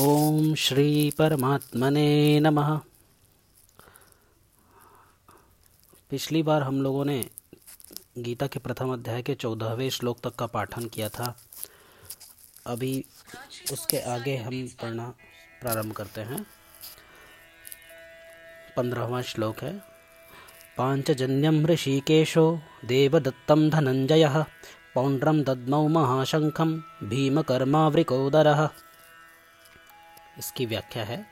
ओम श्री परमात्मने नमः। पिछली बार हम लोगों ने गीता के प्रथम अध्याय के चौदहवें श्लोक तक का पाठन किया था। अभी उसके आगे हम पढ़ना प्रारंभ करते हैं। पंद्रहवा श्लोक है। पांचजन्यम ऋषिकेशो देवदत्तम धनंजय पौंड्रम दद्मौ महाशंखम भीमकर्मावृकोदरः। इसकी व्याख्या है।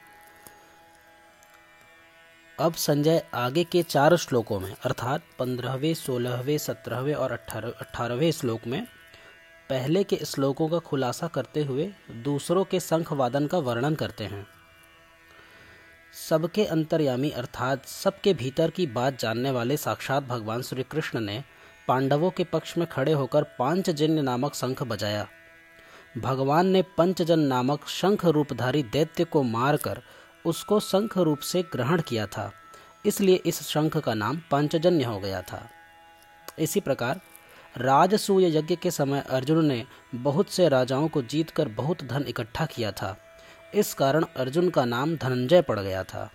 अब संजय आगे के चार श्लोकों में, अर्थात पंद्रहवें, सोलहवें, सत्रहवें और अठारहवें श्लोक में, पहले के श्लोकों का खुलासा करते हुए दूसरों के शंख वादन का वर्णन करते हैं। सबके अंतर्यामी, अर्थात सबके भीतर की बात जानने वाले साक्षात भगवान श्री कृष्ण ने पांडवों के पक्ष में खड़े होकर पाँच पांचजन्य नामक शंख बजाया। भगवान ने पंचजन नामक शंख रूपधारी दैत्य को मारकर उसको शंख रूप से ग्रहण किया था। इसलिए इस शंख का नाम पंचजन्य हो गया था। इसी प्रकार राजसूय यज्ञ के समय अर्जुन ने बहुत से राजाओं को जीतकर बहुत धन इकट्ठा किया था। इस कारण अर्जुन का नाम धनंजय पड़ गया था।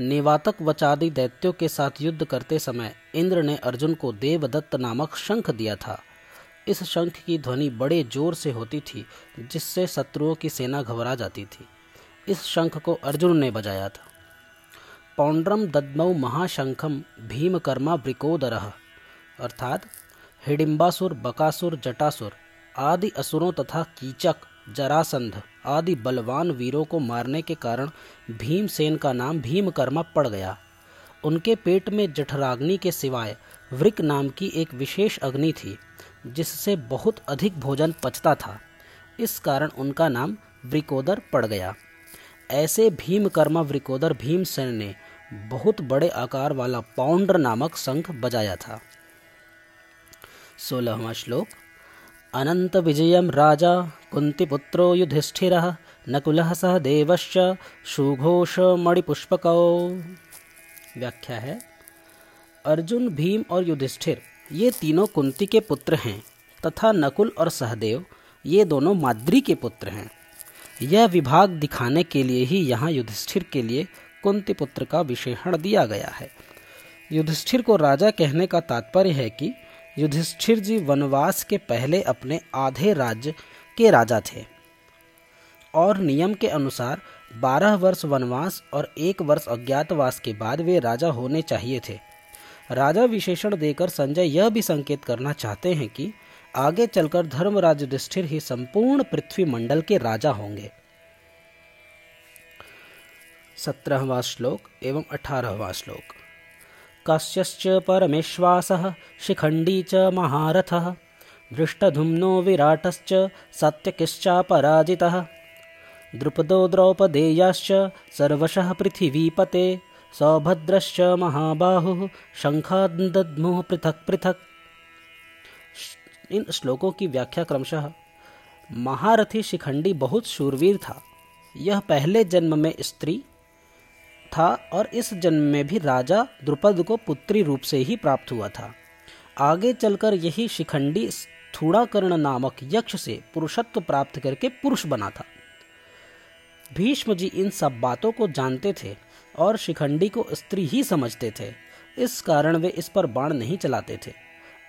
निवातक वचादी दैत्यों के साथ युद्ध करते समय इंद्र ने अर्जुन को देवदत्त नामक शंख दिया था। इस शंख की ध्वनि बड़े ज़ोर से होती थी, जिससे शत्रुओं की सेना घबरा जाती थी। इस शंख को अर्जुन ने बजाया था। पौंड्रम दद्मौ महाशंखम भीमकर्मा ब्रिकोदर अर्थात हिडिम्बासुर, बकासुर, जटासुर आदि असुरों तथा कीचक, जरासंध आदि बलवान वीरों को मारने के कारण भीमसेन का नाम भीमकर्मा पड़ गया। उनके पेट में जठराग्नि के सिवाय वृक नाम की एक विशेष अग्नि थी। जिससे बहुत अधिक भोजन पचता था। इस कारण उनका नाम वृकोदर पड़ गया। ऐसे भीमकर्मा वृकोदर भीमसेन ने बहुत बड़े आकार वाला पाउंडर नामक शंख बजाया था। सोलहवा श्लोक, अनंत विजयम राजा कुंतीपुत्रो युधिष्ठिर नकुल सह देवश्च सुघोष मणिपुष्पको। व्याख्या है। अर्जुन, भीम और युधिष्ठिर ये तीनों कुंती के पुत्र हैं, तथा नकुल और सहदेव, ये दोनों माद्री के पुत्र हैं। यह विभाग दिखाने के लिए ही यहाँ युधिष्ठिर के लिए कुंती पुत्र का विशेषण दिया गया है। युधिष्ठिर को राजा कहने का तात्पर्य है कि युधिष्ठिर जी वनवास के पहले अपने आधे राज्य के राजा थे। और नियम के अनुसार बारह वर्ष वनवास और एक वर्ष अज्ञातवास के बाद वे राजा होने चाहिए थे। राजा विशेषण देकर संजय यह भी संकेत करना चाहते हैं कि आगे चलकर धर्मराज युधिष्ठिर ही संपूर्ण पृथ्वी मंडल के राजा होंगे। सत्रहवा श्लोक एवं अठारहवा श्लोक। कश्यश्च परमेश्वास शिखंडी च महारथ दृष्टधुम्नो विराटश्च सत्यकिश्चापराजितः द्रुपदो द्रौपदेयाश्च, सर्वशः पृथिवीपते। सौभद्रश्च महाबाहु शंखादमुह पृथक पृथक। इन श्लोकों की व्याख्या क्रमशः, महारथी शिखंडी बहुत शूरवीर था। यह पहले जन्म में स्त्री था और इस जन्म में भी राजा द्रुपद को पुत्री रूप से ही प्राप्त हुआ था। आगे चलकर यही शिखंडी स्थूणाकर्ण नामक यक्ष से पुरुषत्व प्राप्त करके पुरुष बना था। भीष्म जी इन सब बातों को जानते थे और शिखंडी को स्त्री ही समझते थे। इस कारण वे इस पर बाण नहीं चलाते थे।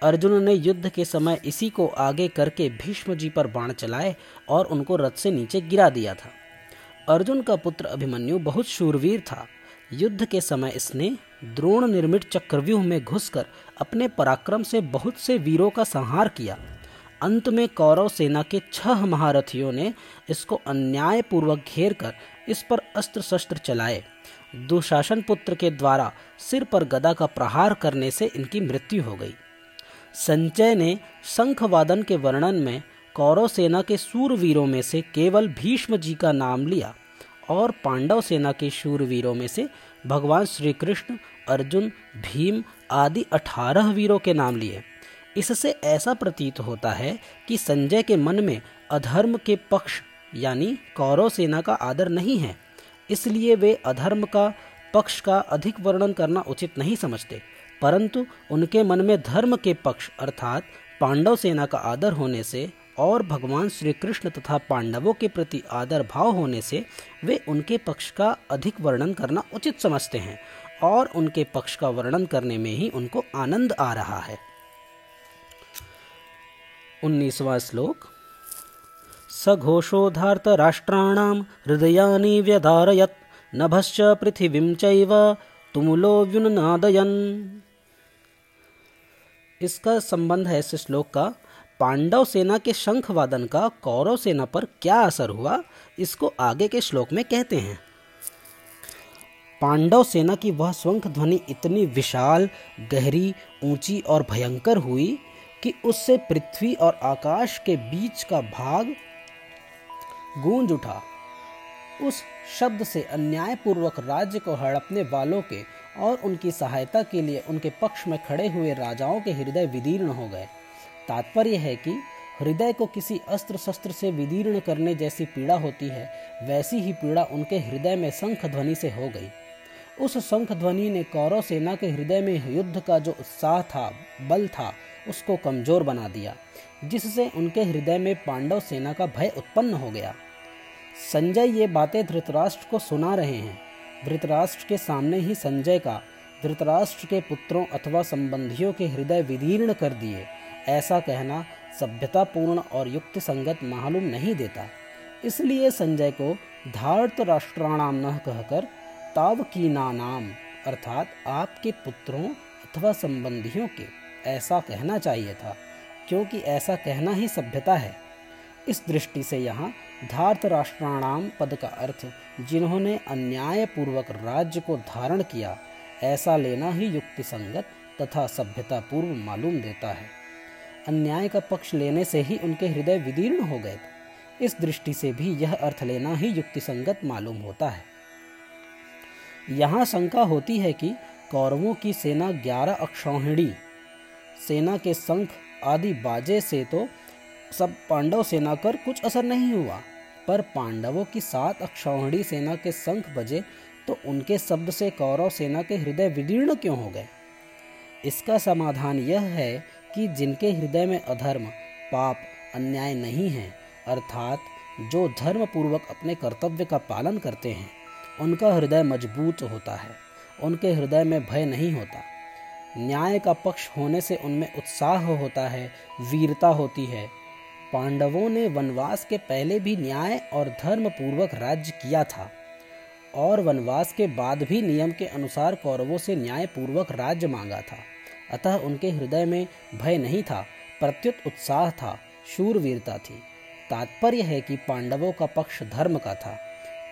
अर्जुन ने युद्ध के समय इसी को आगे करके भीष्म जी पर बाण चलाए और उनको रथ से नीचे गिरा दिया था। अर्जुन का पुत्र अभिमन्यु बहुत शूरवीर था। युद्ध के समय इसने द्रोण निर्मित चक्रव्यूह में घुसकर अपने पराक्रम से बहुत से वीरों का संहार किया। अंत में कौरव सेना के छह महारथियों ने इसको अन्यायपूर्वक घेर कर इस पर अस्त्र शस्त्र चलाए। दुशासन पुत्र के द्वारा सिर पर गदा का प्रहार करने से इनकी मृत्यु हो गई। संजय ने शंख वादन के वर्णन में कौरव सेना के सूरवीरों में से केवल भीष्म जी का नाम लिया और पांडव सेना के शूरवीरों में से भगवान श्री कृष्ण अर्जुन, भीम आदि अठारह वीरों के नाम लिए। इससे ऐसा प्रतीत होता है कि संजय के मन में अधर्म के पक्ष, यानी कौरव सेना का आदर नहीं है इसलिए वे अधर्म का, पक्ष का अधिक वर्णन करना उचित नहीं समझते। परंतु उनके मन में धर्म के पक्ष अर्थात पांडव सेना का आदर होने से और भगवान श्री कृष्ण तथा पांडवों के प्रति आदर भाव होने से वे उनके पक्ष का अधिक वर्णन करना उचित समझते हैं और उनके पक्ष का वर्णन करने में ही उनको आनंद आ रहा है। उन्नीसवा श्लोक सघोषोधार्त राष्ट्राणाम हृदयानि व्यधारयत। नभश्च पृथिवीं चैव तुमुलो इसका संबंध है इस श्लोक का। पांडव सेना के शंख वादन का कौरव सेना पर क्या असर हुआ, इसको आगे के श्लोक में कहते हैं। पांडव सेना की वह शंख ध्वनि इतनी विशाल, गहरी, ऊँची और भयंकर हुई कि उससे पृथ्वी और आकाश के बीच का भाग गूंज उठा। उस शब्द से अन्यायपूर्वक राज्य को हड़पने वालों के और उनकी सहायता के लिए उनके पक्ष में खड़े हुए राजाओं के हृदय विदीर्ण हो गए। तात्पर्य है कि हृदय को किसी अस्त्र शस्त्र से विदीर्ण करने जैसी पीड़ा होती है, वैसी ही पीड़ा उनके हृदय में शंख ध्वनि से हो गई। उस शंख ध्वनि ने कौरव सेना के हृदय में युद्ध का जो उत्साह था, बल था, उसको कमज़ोर बना दिया। जिससे उनके हृदय में पांडव सेना का भय उत्पन्न हो गया। संजय ये बातें धृतराष्ट्र को सुना रहे हैं। धृतराष्ट्र के सामने ही संजय का, धृतराष्ट्र के पुत्रों अथवा संबंधियों के हृदय विदीर्ण कर दिए। ऐसा कहना सभ्यतापूर्ण और युक्त संगत मालूम नहीं देता। इसलिए संजय को धार्त राष्ट्राणाम न कहकर ताव की नाम, अर्थात आपके पुत्रों अथवा संबंधियों के, ऐसा कहना चाहिए था। क्योंकि ऐसा कहना ही सभ्यता है। इस दृष्टि से यहाँ धार्थ राष्ट्राणाम पद का अर्थ जिन्होंने अन्याय पूर्वक राज्य को धारण किया, ऐसा लेना ही युक्ति संगत तथा सभ्यता पूर्व मालूम देता है। अन्याय का पक्ष लेने से ही उनके हृदय विदीर्ण हो गए। इस दृष्टि से भी यह अर्थ लेना ही युक्ति संगत मालूम होता है। यहाँ शंका होती है कि कौरवों की सेना ग्यारह अक्षौहिणी, सेना के शंख आदि बाजे से तो सब पांडव सेना कर कुछ असर नहीं हुआ। पर पांडवों की सात अक्षौहणी सेना के शंख बजे तो उनके शब्द से कौरव सेना के हृदय विदीर्ण क्यों हो गए? इसका समाधान यह है कि जिनके हृदय में अधर्म, पाप, अन्याय नहीं है, अर्थात जो धर्म पूर्वक अपने कर्तव्य का पालन करते हैं, उनका हृदय मज़बूत होता है, उनके हृदय में भय नहीं होता। न्याय का पक्ष होने से उनमें उत्साह होता है, वीरता होती है। पांडवों ने वनवास के पहले भी न्याय और धर्म पूर्वक राज्य किया था और वनवास के बाद भी नियम के अनुसार कौरवों से न्याय पूर्वक राज्य मांगा था। अतः उनके हृदय में भय नहीं था, प्रत्युत उत्साह था, शूरवीरता थी। तात्पर्य है कि पांडवों का पक्ष धर्म का था।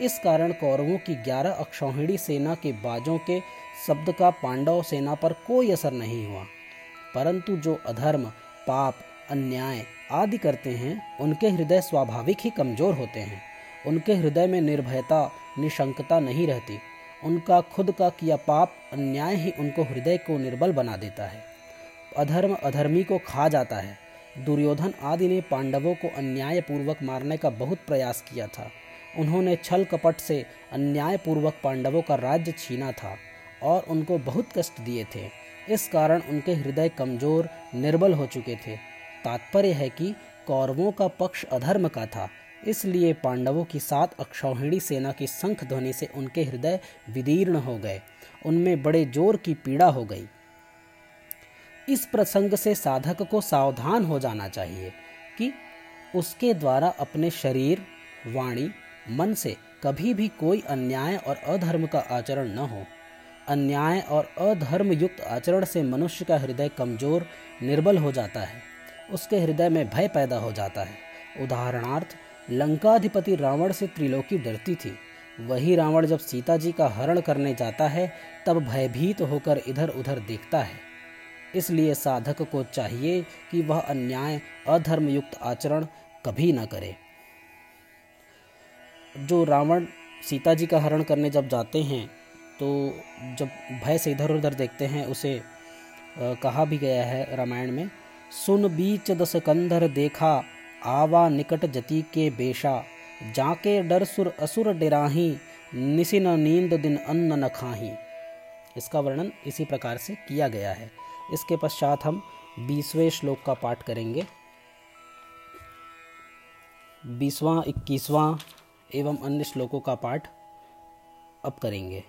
इस कारण कौरवों की ग्यारह अक्षौहिणी सेना के बाजों के शब्द का पांडव सेना पर कोई असर नहीं हुआ। परंतु जो अधर्म, पाप, अन्याय आदि करते हैं, उनके हृदय स्वाभाविक ही कमज़ोर होते हैं। उनके हृदय में निर्भयता, निशंकता नहीं रहती। उनका खुद का किया पाप, अन्याय ही उनको हृदय को निर्बल बना देता है। अधर्म अधर्मी को खा जाता है। दुर्योधन आदि ने पांडवों को अन्यायपूर्वक मारने का बहुत प्रयास किया था। उन्होंने छल कपट से अन्यायपूर्वक पांडवों का राज्य छीना था। और उनको बहुत कष्ट दिए थे। इस कारण उनके हृदय कमज़ोर, निर्बल हो चुके थे। तात्पर्य है कि कौरवों का पक्ष अधर्म का था। इसलिए पांडवों की सात अक्षौहिणी सेना की शंख ध्वनि से उनके हृदय विदीर्ण हो गए। उनमें बड़े ज़ोर की पीड़ा हो गई। इस प्रसंग से साधक को सावधान हो जाना चाहिए कि उसके द्वारा अपने शरीर, वाणी, मन से कभी भी कोई अन्याय और अधर्म का आचरण न हो। अन्याय और अधर्म युक्त आचरण से मनुष्य का हृदय कमज़ोर, निर्बल हो जाता है। उसके हृदय में भय पैदा हो जाता है। उदाहरणार्थ, लंकाधिपति रावण से त्रिलोकी डरती थी। वही रावण जब सीता जी का हरण करने जाता है, तब भयभीत होकर इधर उधर देखता है। इसलिए साधक को चाहिए कि वह अन्याय अधर्म युक्त आचरण कभी न करे। जो रावण, सीता जी का हरण करने जब जाते हैं तो जब भय से इधर उधर देखते हैं, उसे कहा भी गया है रामायण में, सुन बीच दस कंधर देखा, आवा निकट जति के बेशा, जाके डर सुर असुर डिराही, निसिन नींद दिन अन्न न खाही। इसका वर्णन इसी प्रकार से किया गया है। इसके पश्चात हम बीसवें श्लोक का पाठ करेंगे। बीसवां, इक्कीसवां एवं अन्य श्लोकों का पाठ अब करेंगे।